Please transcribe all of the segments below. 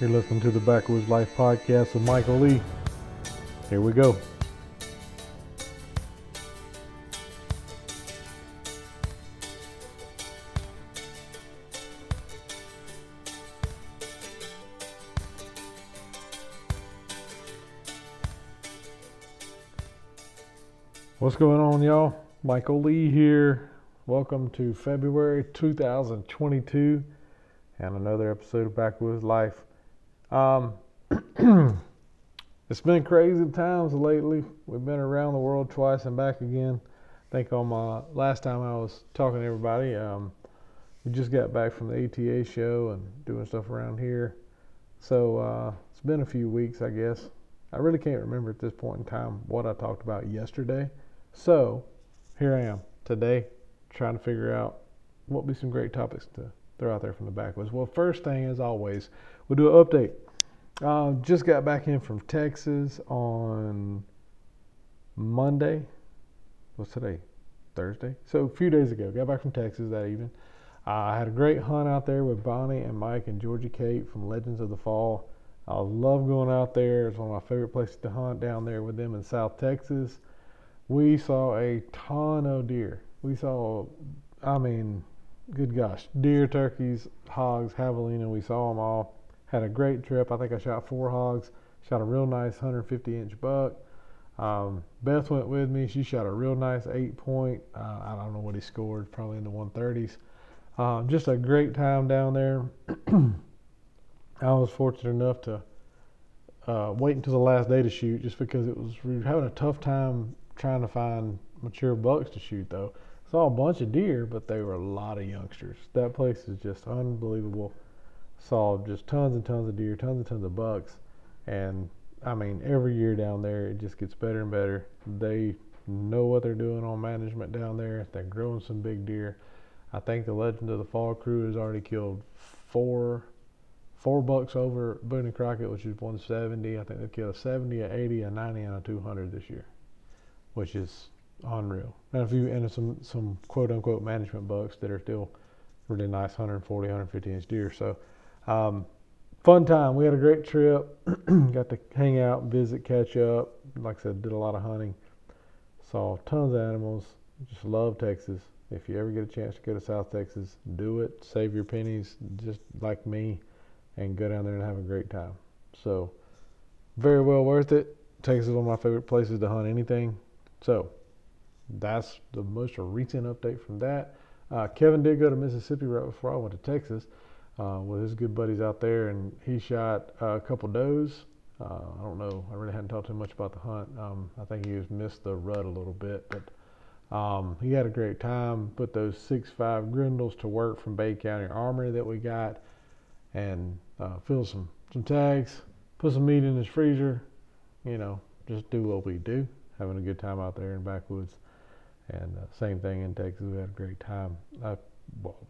You're listening to the Backwoods Life podcast with Michael Lee. Here we go. What's going on, y'all? Michael Lee here. Welcome to February 2022 and another episode of Backwoods Life. Um, it's been crazy times lately. We've been around the world twice and back again. I think on my last time I was talking to everybody, um, we just got back from the ATA show and doing stuff around here. So uh, it's been a few weeks, I guess. I really can't remember at this point in time what I talked about yesterday. So here I am today trying to figure out what would be some great topics to throw out there from the backwoods. Well, first thing, as always, we'll do an update. Uh, just got back in from Texas on Monday. What's today? Thursday. So a few days ago, got back from Texas that evening. Uh, I had a great hunt out there with Bonnie and Mike and Georgia Kate from Legends of the Fall. I love going out there. It's one of my favorite places to hunt down there with them in South Texas we saw a ton of deer. We saw, I mean, good gosh, deer, turkeys, hogs, javelina. We saw them all. Had a great trip. I think I shot four hogs. Shot a real nice 150 inch buck. Um, Beth went with me. She shot a real nice eight point. Uh, I don't know what he scored, probably in the 130s. Uh, just a great time down there. I was fortunate enough to uh, wait until the last day to shoot just because it was we were having a tough time trying to find mature bucks to shoot though. Saw a bunch of deer, but they were a lot of youngsters. That place is just unbelievable. Saw just tons and tons of deer, tons and tons of bucks, and I mean every year down there it just gets better and better. They know what they're doing on management down there. They're growing some big deer. I think the Legend of the Fall crew has already killed four four bucks over Boone and Crockett, which is 170. I think they've killed a 70, a 80, a 90, and a 200 this year which is unreal. And if you and some some quote unquote management bucks that are still really nice 140, 150 inch deer. So um, fun time. We had a great trip. Got to hang out, visit, catch up. Like I said, did a lot of hunting. Saw tons of animals. Just love Texas. If you ever get a chance to go to South Texas, do it. Save your pennies, just like me, and go down there and have a great time. So very well worth it. Texas is one of my favorite places to hunt anything. So that's the most recent update from that. Uh, Kevin did go to Mississippi right before I went to Texas uh, with his good buddies out there, and he shot uh, a couple does. Uh, I don't know. I really hadn't talked to him much about the hunt. Um, I think he was missed the rut a little bit, but um, he had a great time. Put those six five Grendels to work from Bay County Armory that we got, and uh, fill some some tags. Put some meat in his freezer. You know, just do what we do having a good time out there in backwoods. And uh, same thing in Texas. We had a great time. I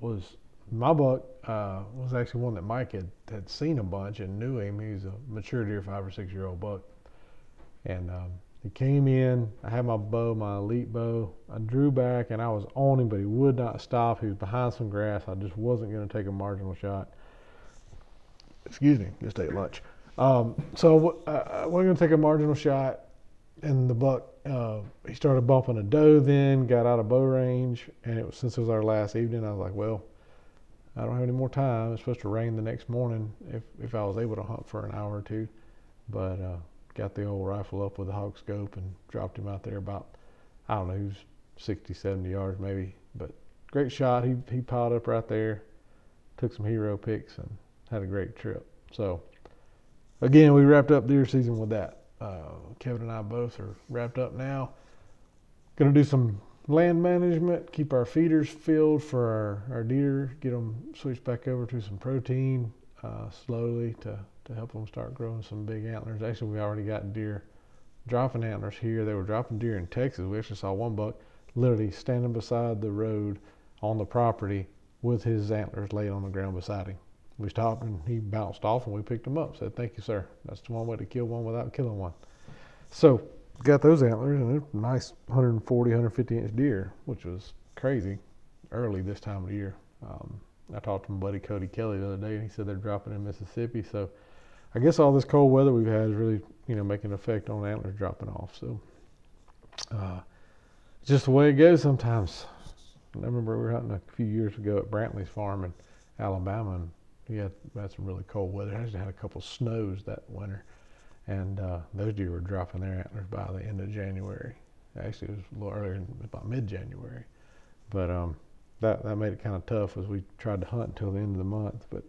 was my buck uh, was actually one that Mike had, had seen a bunch and knew him. He was a mature deer, five or six year old buck. And um, he came in. I had my bow, my elite bow. I drew back and I was on him, but he would not stop. He was behind some grass. I just wasn't going to take a marginal shot. Excuse me, just ate lunch. Um, so uh, I wasn't going to take a marginal shot and the buck uh, he started bumping a doe then got out of bow range and it was since it was our last evening i was like well i don't have any more time. It's supposed to rain the next morning if, if i was able to hunt for an hour or two. But uh, got the old rifle up with the hog scope and dropped him out there about i don't know he was 60 70 yards maybe. But great shot. He, he piled up right there took some hero pics and had a great trip. So again we wrapped up deer season with that. Uh, Kevin and I both are wrapped up now. Going to do some land management, keep our feeders filled for our, our deer, get them switched back over to some protein uh, slowly to, to help them start growing some big antlers. Actually, we already got deer dropping antlers here. They were dropping deer in Texas. We actually saw one buck literally standing beside the road on the property with his antlers laid on the ground beside him. We stopped and he bounced off and we picked him up. Said, Thank you, sir. That's the one way to kill one without killing one. So, got those antlers and they're nice 140, 150 inch deer, which was crazy early this time of year. Um, I talked to my buddy Cody Kelly the other day and he said they're dropping in Mississippi. So, I guess all this cold weather we've had is really, you know, making an effect on antlers dropping off. So, uh, just the way it goes sometimes. I remember we were hunting a few years ago at Brantley's farm in Alabama, and we had, had some really cold weather. I actually had a couple snows that winter, and uh, those deer were dropping their antlers by the end of January. Actually, it was a little earlier, about mid-January, but um, that that made it kind of tough as we tried to hunt until the end of the month. But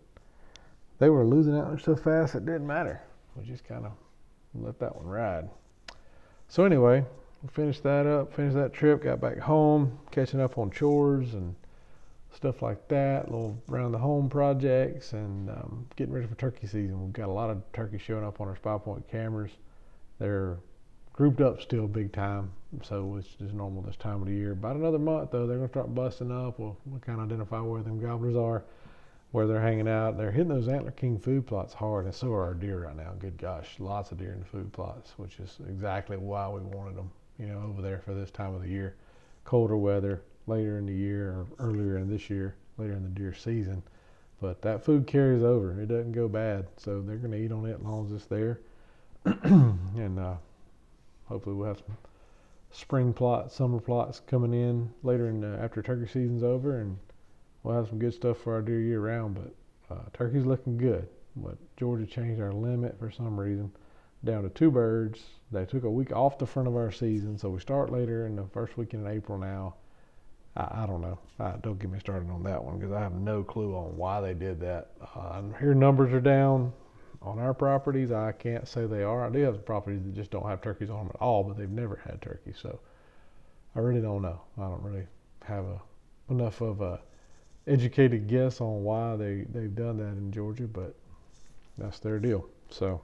they were losing antlers so fast it didn't matter. We just kind of let that one ride. So anyway, we finished that up, finished that trip, got back home, catching up on chores and stuff like that, little around the home projects, and um, getting ready for turkey season. We've got a lot of turkeys showing up on our SPYPOINT cameras. They're grouped up still big time, so it's just normal this time of the year. About another month though, they're gonna start busting up. We'll, we'll kind of identify where them gobblers are, where they're hanging out. They're hitting those Antler King food plots hard, and so are our deer right now. Good gosh, lots of deer in the food plots, which is exactly why we wanted them, you know, over there for this time of the year. Colder weather later in the year or earlier in this year, later in the deer season. But that food carries over. It doesn't go bad, so they're going to eat on it as long as it's there. and uh, hopefully we'll have some spring plots, summer plots coming in later in uh, after turkey season's over, and we'll have some good stuff for our deer year round. But uh, turkey's looking good. But Georgia changed our limit for some reason down to two birds. They took a week off the front of our season, so we start later in the first weekend in April now. I, I don't know. Don't get me started on that one because I have no clue on why they did that. Uh, I hear numbers are down on our properties. I can't say they are. I do have properties that just don't have turkeys on them at all, but they've never had turkeys. So I really don't know. I don't really have a, enough of a educated guess on why they, they've done that in Georgia, but that's their deal. So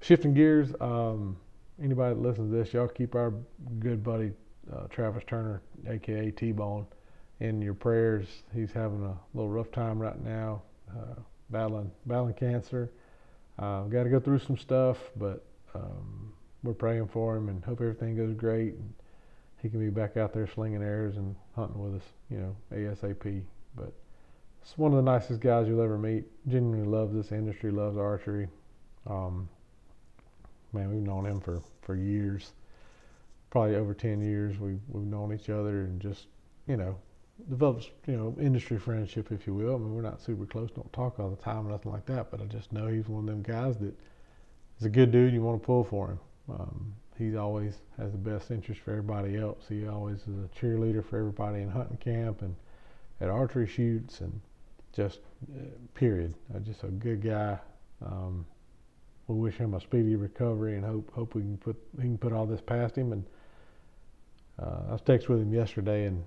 shifting gears, um, anybody that listens to this, y'all keep our good buddy uh, Travis Turner, aka T Bone, in your prayers. He's having a little rough time right now, uh, battling battling cancer. Uh, Got to go through some stuff, but um, we're praying for him and hope everything goes great. And he can be back out there slinging arrows and hunting with us, you know, ASAP. But it's one of the nicest guys you'll ever meet. Genuinely loves this industry, loves archery. Um, man, we've known him for, for years, probably over 10 years. We've, we've known each other and just, you know, developed, you know, industry friendship, if you will. I mean, we're not super close, don't talk all the time, nothing like that, but I just know he's one of them guys that is a good dude. You want to pull for him. Um, he always has the best interest for everybody else. He always is a cheerleader for everybody in hunting camp and at archery shoots and just uh, period. Uh, just a good guy. Um, we wish him a speedy recovery and hope hope we can put he can put all this past him. And uh, I was texting with him yesterday, and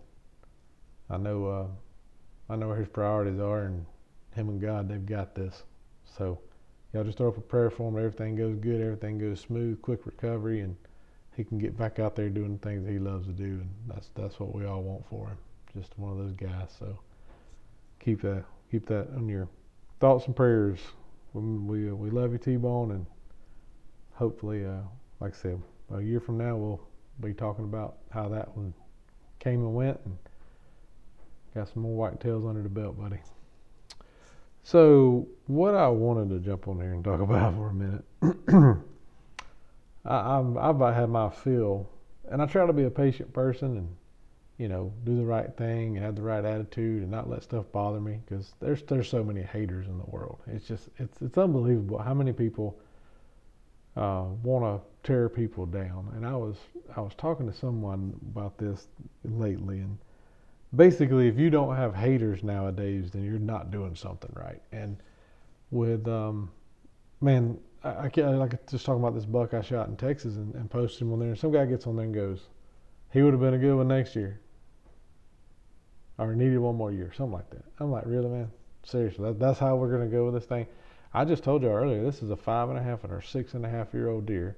I know uh, I know where his priorities are, and him and God they've got this. So y'all just throw up a prayer for him. Everything goes good, everything goes smooth, quick recovery, and he can get back out there doing the things he loves to do. And that's that's what we all want for him. Just one of those guys. So keep that keep that on your thoughts and prayers we we love you, T-Bone, and hopefully, uh, like I said, a year from now we'll be talking about how that one came and went, and got some more white tails under the belt, buddy. So, what I wanted to jump on here and talk about for a minute, I, I've, I've had my fill, and I try to be a patient person and you know, do the right thing and have the right attitude and not let stuff bother me because there's there's so many haters in the world. It's just it's it's unbelievable how many people uh, want to tear people down. And I was I was talking to someone about this lately, and basically, if you don't have haters nowadays, then you're not doing something right. And with um, man, I, I can't like just talking about this buck I shot in Texas and, and posted him on there. And some guy gets on there and goes, he would have been a good one next year or needed one more year, something like that. I'm like, really, man? Seriously, that, that's how we're to go with this thing. I just told you earlier, this is a five and a half and a six and a half year old deer.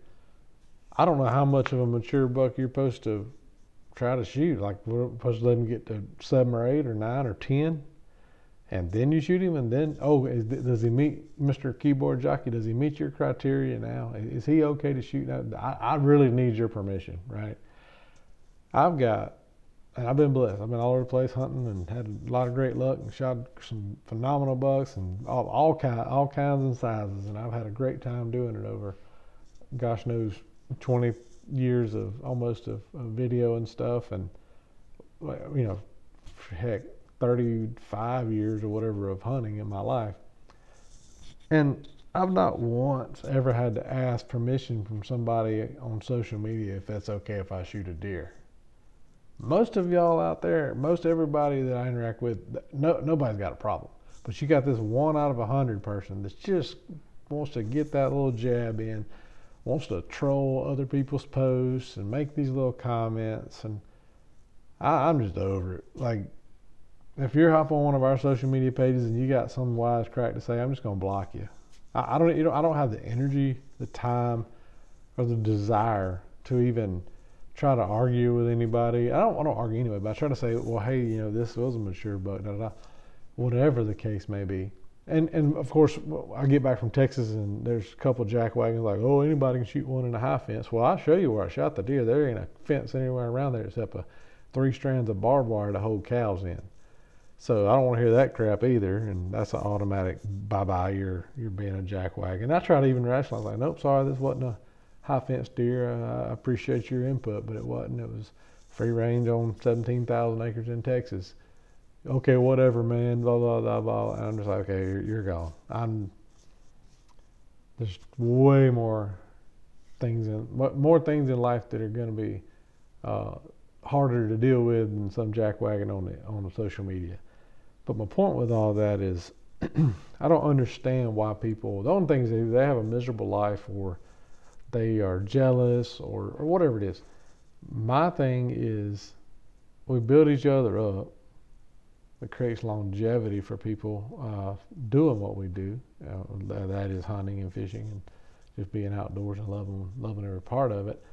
I don't know how much of a mature buck you're supposed to try to shoot. Like, we're supposed to let him get to seven or eight or nine or ten, and then you shoot him. And then, oh, is, does he meet Mr. Keyboard Jockey? Does he meet your criteria now? Is he okay to shoot? Now? I, I really need your permission, right? I've got and I've been blessed. I've been all over the place hunting and had a lot of great luck and shot some phenomenal bucks and all all all kinds and sizes. And I've had a great time doing it over, gosh knows, 20 years of almost of, of video and stuff, and you know, heck, 35 years or whatever of hunting in my life. And I've not once ever had to ask permission from somebody on social media if that's okay if I shoot a deer most of y'all out there, most everybody that I interact with, no, nobody's got a problem. But you got this one out of a hundred person that just wants to get that little jab in, wants to troll other people's posts and make these little comments, and I, I'm just over it. Like, if you're hop on one of our social media pages and you got some wise crack to say, I'm just gonna block you. I, I don't, you know, I don't have the energy, the time, or the desire to even try to argue with anybody. I don't, I don't argue anyway, but I try to say, well, hey, you know, this was a mature buck, da, da, da, whatever the case may be. And and of course, I get back from Texas and there's a couple jack wagons like, oh, anybody can shoot one in a high fence. Well, I'll show you where I shot the deer. There ain't a fence anywhere around there except a three strands of barbed wire to hold cows in. So I don't want to hear that crap either, and that's an automatic bye bye. You're you're being a jack wagon. I try to even rationalize like, nope, sorry, this wasn't a high fence deer. I appreciate your input, but it wasn't. It was free range on 17,000 acres in Texas. Okay, whatever, man. Blah blah blah blah. And I'm just like, okay, you're, you're gone. I'm. There's way more things in more things in life that are going to be uh, harder to deal with than some jackwagon on the on the social media. But my point with all that is, I don't understand why people. The only thing is they have a miserable life or they are jealous or, or whatever it is. My thing is we build each other up. It creates longevity for people uh, doing what we do. Uh, that is hunting and fishing and just being outdoors and loving loving every part of it.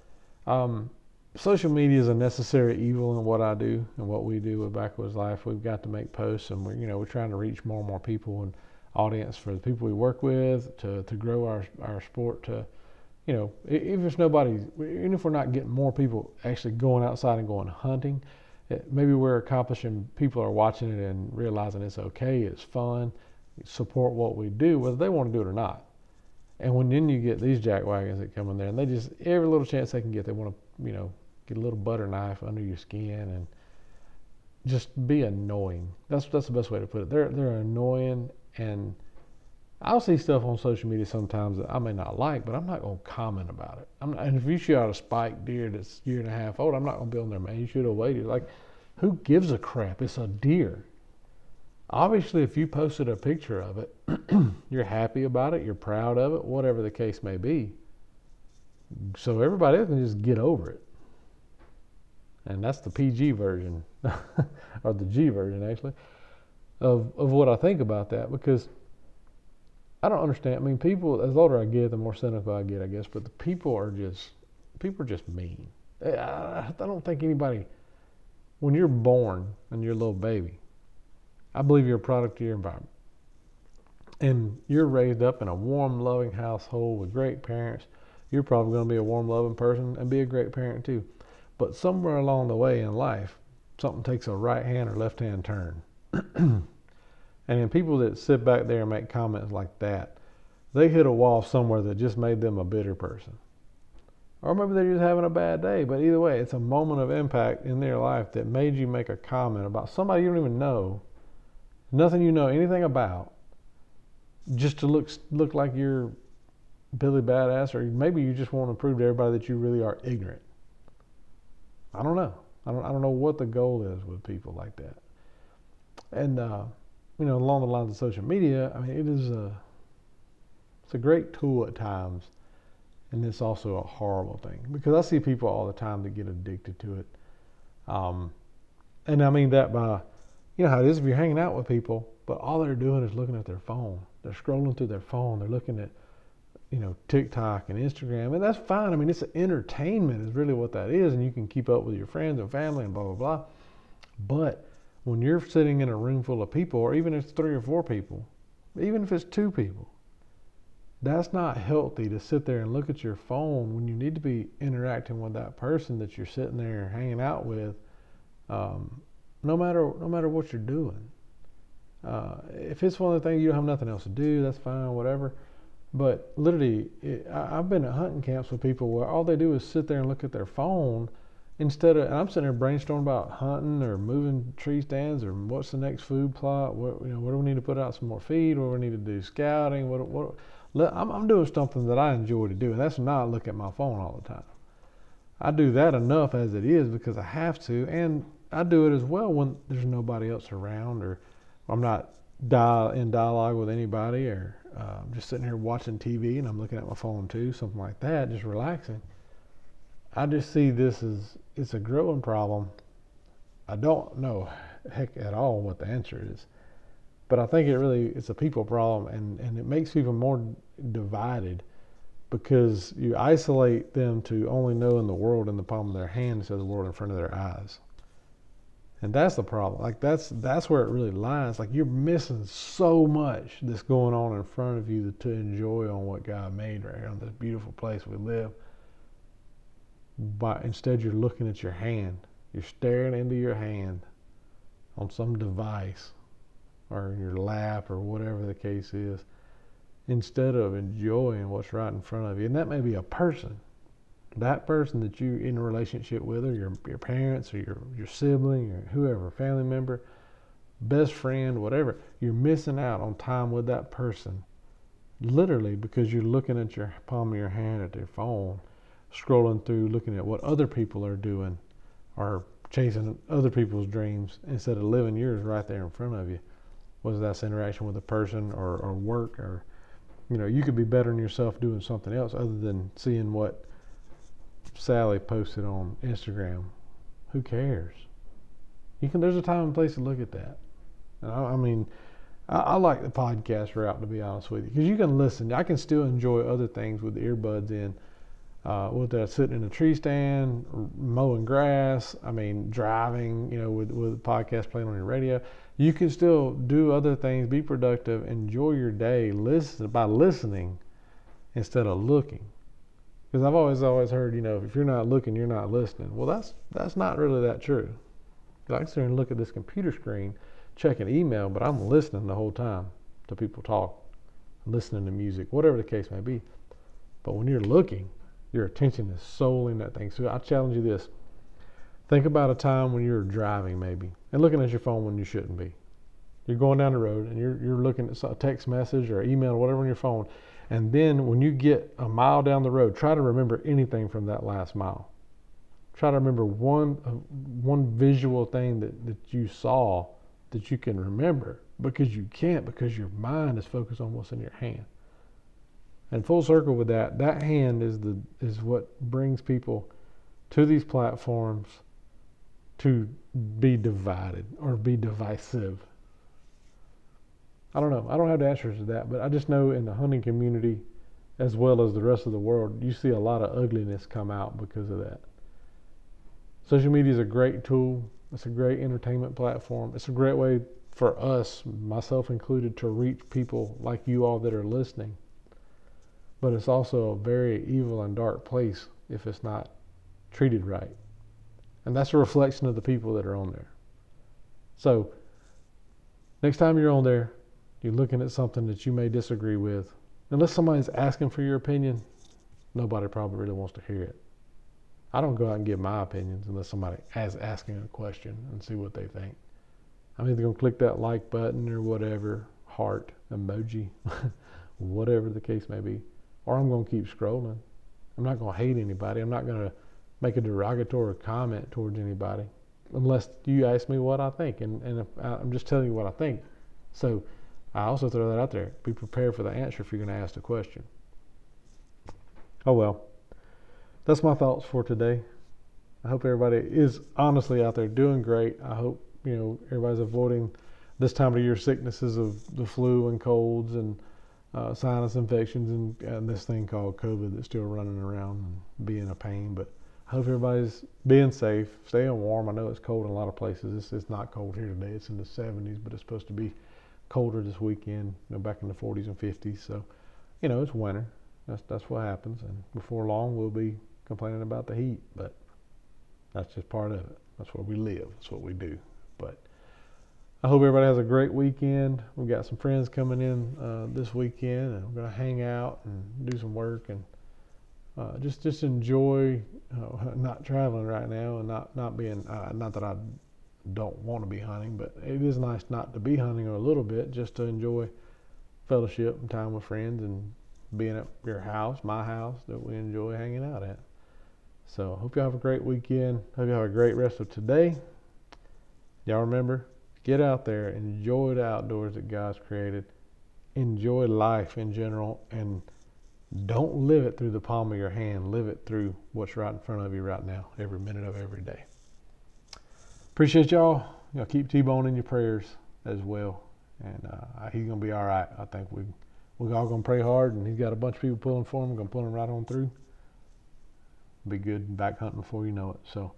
Um, social media is a necessary evil in what I do and what we do with Backwoods Life. We've got to make posts, and we're you know we're trying to reach more and more people and audience for the people we work with to to grow our our sport to you know, if nobody, even if we're not getting more people actually going outside and going hunting, maybe we're accomplishing. People are watching it and realizing it's okay, it's fun, support what we do, whether they want to do it or not. And when then you get these jack wagons that come in there, and they just every little chance they can get, they want to, you know, get a little butter knife under your skin and just be annoying. That's that's the best way to put it. They're they're annoying and I'll see stuff on social media sometimes that I may not like, but I'm not going to comment about it. Not, and if you shoot out a spike deer that's year and a half old, I'm not going to be on there, man. You should have waited. Like, who gives a crap? It's a deer. Obviously, if you posted a picture of it, you're happy about it, you're proud of it, whatever the case may be. So everybody else can just get over it. And that's the PG version, or the G version, actually, of, of what I think about that because – I don't understand. I mean, people, as older I get, the more cynical I get, I guess. But the people are just, people are just mean. I, I don't think anybody, when you're born and you're a little baby, I believe you're a product of your environment. And you're raised up in a warm, loving household with great parents. You're probably going to be a warm, loving person and be a great parent too. But somewhere along the way in life, something takes a right hand or left hand turn. And people that sit back there and make comments like that, they hit a wall somewhere that just made them a bitter person. Or maybe they're just having a bad day. But either way, it's a moment of impact in their life that made you make a comment about somebody you don't even know, nothing you know anything about, just to look look like you're Billy Badass, or maybe you just want to prove to everybody that you really are ignorant. I don't know. I don't. I don't know what the goal is with people like that. And uh, you know, along the lines of social media, I mean, it is a it's a great tool at times, and it's also a horrible thing because I see people all the time that get addicted to it. Um, and I mean that by, you know how it is if you're hanging out with people, but all they're doing is looking at their phone. They're scrolling through their phone. They're looking at, you know, TikTok and Instagram, and that's fine. I mean, it's entertainment is really what that is, and you can keep up with your friends and family and blah blah blah. But when you're sitting in a room full of people, or even if it's three or four people, even if it's two people, that's not healthy to sit there and look at your phone when you need to be interacting with that person that you're sitting there hanging out with Um, no matter no matter what you're doing. Uh, if it's one of the things you don't have nothing else to do, that's fine, whatever. But literally, it, I, I've been at hunting camps with people where all they do is sit there and look at their phone instead of. I'm sitting there brainstorming about hunting or moving tree stands or what's the next food plot. What you know, where do we need to put out some more feed? What do we need to do scouting? What what? I'm, I'm doing something that I enjoy to do, and that's not look at my phone all the time. I do that enough as it is because I have to, and I do it as well when there's nobody else around or I'm not dial in dialogue with anybody or uh, just sitting here watching TV and I'm looking at my phone too, something like that, just relaxing. I just see this as it's a growing problem. I don't know heck at all what the answer is, but I think it really it's a people problem and, and it makes people more divided because you isolate them to only knowing the world in the palm of their hand instead of the world in front of their eyes. And that's the problem. Like that's that's where it really lies. Like you're missing so much that's going on in front of you to enjoy on what God made right here on this beautiful place we live. But instead you're looking at your hand. You're staring into your hand on some device or in your lap or whatever the case is instead of enjoying what's right in front of you. And that may be a person that person that you're in a relationship with, or your your parents, or your your sibling, or whoever, family member, best friend, whatever, you're missing out on time with that person, literally because you're looking at your palm of your hand at your phone, scrolling through, looking at what other people are doing, or chasing other people's dreams instead of living yours right there in front of you. Whether that's interaction with a person or, or work or you know, you could be bettering yourself doing something else other than seeing what Sally posted on Instagram. Who cares? You can. There's a time and place to look at that. I, I, mean, I, I, like the podcast route to be honest with you because you can listen. I can still enjoy other things with the earbuds in. Uh, whether sitting in a tree stand, mowing grass, I mean, driving, you know, with with podcast playing on your radio, you can still do other things, be productive, enjoy your day, listen by listening instead of looking. Because I've always always heard, you know, if you're not looking, you're not listening. Well, that's that's not really that true. I can sit here and look at this computer screen, checking email, but I'm listening the whole time to people talk, listening to music, whatever the case may be. But when you're looking, your attention is solely in that thing. So I challenge you this. Think about a time when you're driving maybe and looking at your phone when you shouldn't be. You're going down the road and you're, you're looking at a text message or email or whatever on your phone and then when you get a mile down the road, try to remember anything from that last mile. Try to remember one uh, one visual thing that, that you saw that you can remember because you can't because your mind is focused on what's in your hand. And full circle with that, that hand is the is what brings people to these platforms to be divided or be divisive. I don't know. I don't have the answers to that, but I just know in the hunting community, as well as the rest of the world, you see a lot of ugliness come out because of that. Social media is a great tool. It's a great entertainment platform. It's a great way for us, myself included, to reach people like you all that are listening. But it's also a very evil and dark place if it's not treated right. And that's a reflection of the people that are on there. So, next time you're on there, you're looking at something that you may disagree with, unless somebody's asking for your opinion, nobody probably really wants to hear it. I don't go out and give my opinions unless somebody is asking a question and see what they think. I'm either going to click that like button or whatever, heart, emoji, whatever the case may be, or I'm going to keep scrolling. I'm not going to hate anybody. I'm not going to make a derogatory comment towards anybody unless you ask me what I think. And, and I'm just telling you what I think. So I also throw that out there. Be prepared for the answer if you're going to ask the question. Oh well. That's my thoughts for today. I hope everybody is honestly out there doing great. I hope, you know, everybody's avoiding this time of year sicknesses of the flu and colds and uh, sinus infections and, and, this thing called COVID that's still running around and being a pain. But I hope everybody's being safe, staying warm. I know it's cold in a lot of places. It's, it's not cold here today. It's in the 70s, but it's supposed to be colder this weekend, you know, back in the 40s and 50s. So, you know, it's winter. That's that's what happens, and before long we'll be complaining about the heat. But that's just part of it. That's where we live. That's what we do. But I hope everybody has a great weekend. We've got some friends coming in uh, this weekend, and we're going to hang out and do some work and uh, just just enjoy uh, not traveling right now and not not being uh, not that I don't want to be hunting, but it is nice not to be hunting a little bit, just to enjoy fellowship and time with friends and being at your house, my house, that we enjoy hanging out at. So hope y'all have a great weekend. Hope you have a great rest of today. Y'all remember, get out there, enjoy the outdoors that God's created, enjoy life in general, and don't live it through the palm of your hand. Live it through what's right in front of you right now, every minute of every day. Appreciate y'all. Y'all keep T-Bone in your prayers as well, and uh, he's gonna be all right. I think we we're all gonna pray hard, and he's got a bunch of people pulling for him. We're gonna pull him right on through. Be good back hunting before you know it. So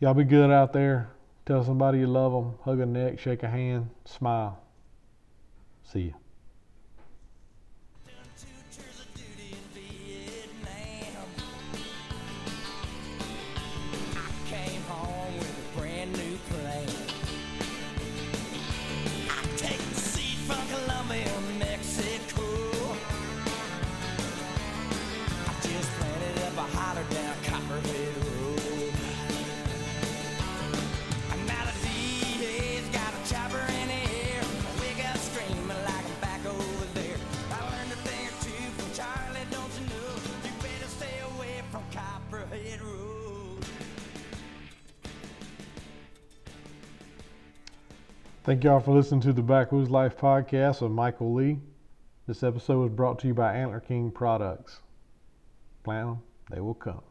y'all be good out there. Tell somebody you love them. Hug a neck, shake a hand, smile. See you. Thank y'all for listening to the Backwoods Life podcast with Michael Lee. This episode was brought to you by Antler King Products. Plan they will come.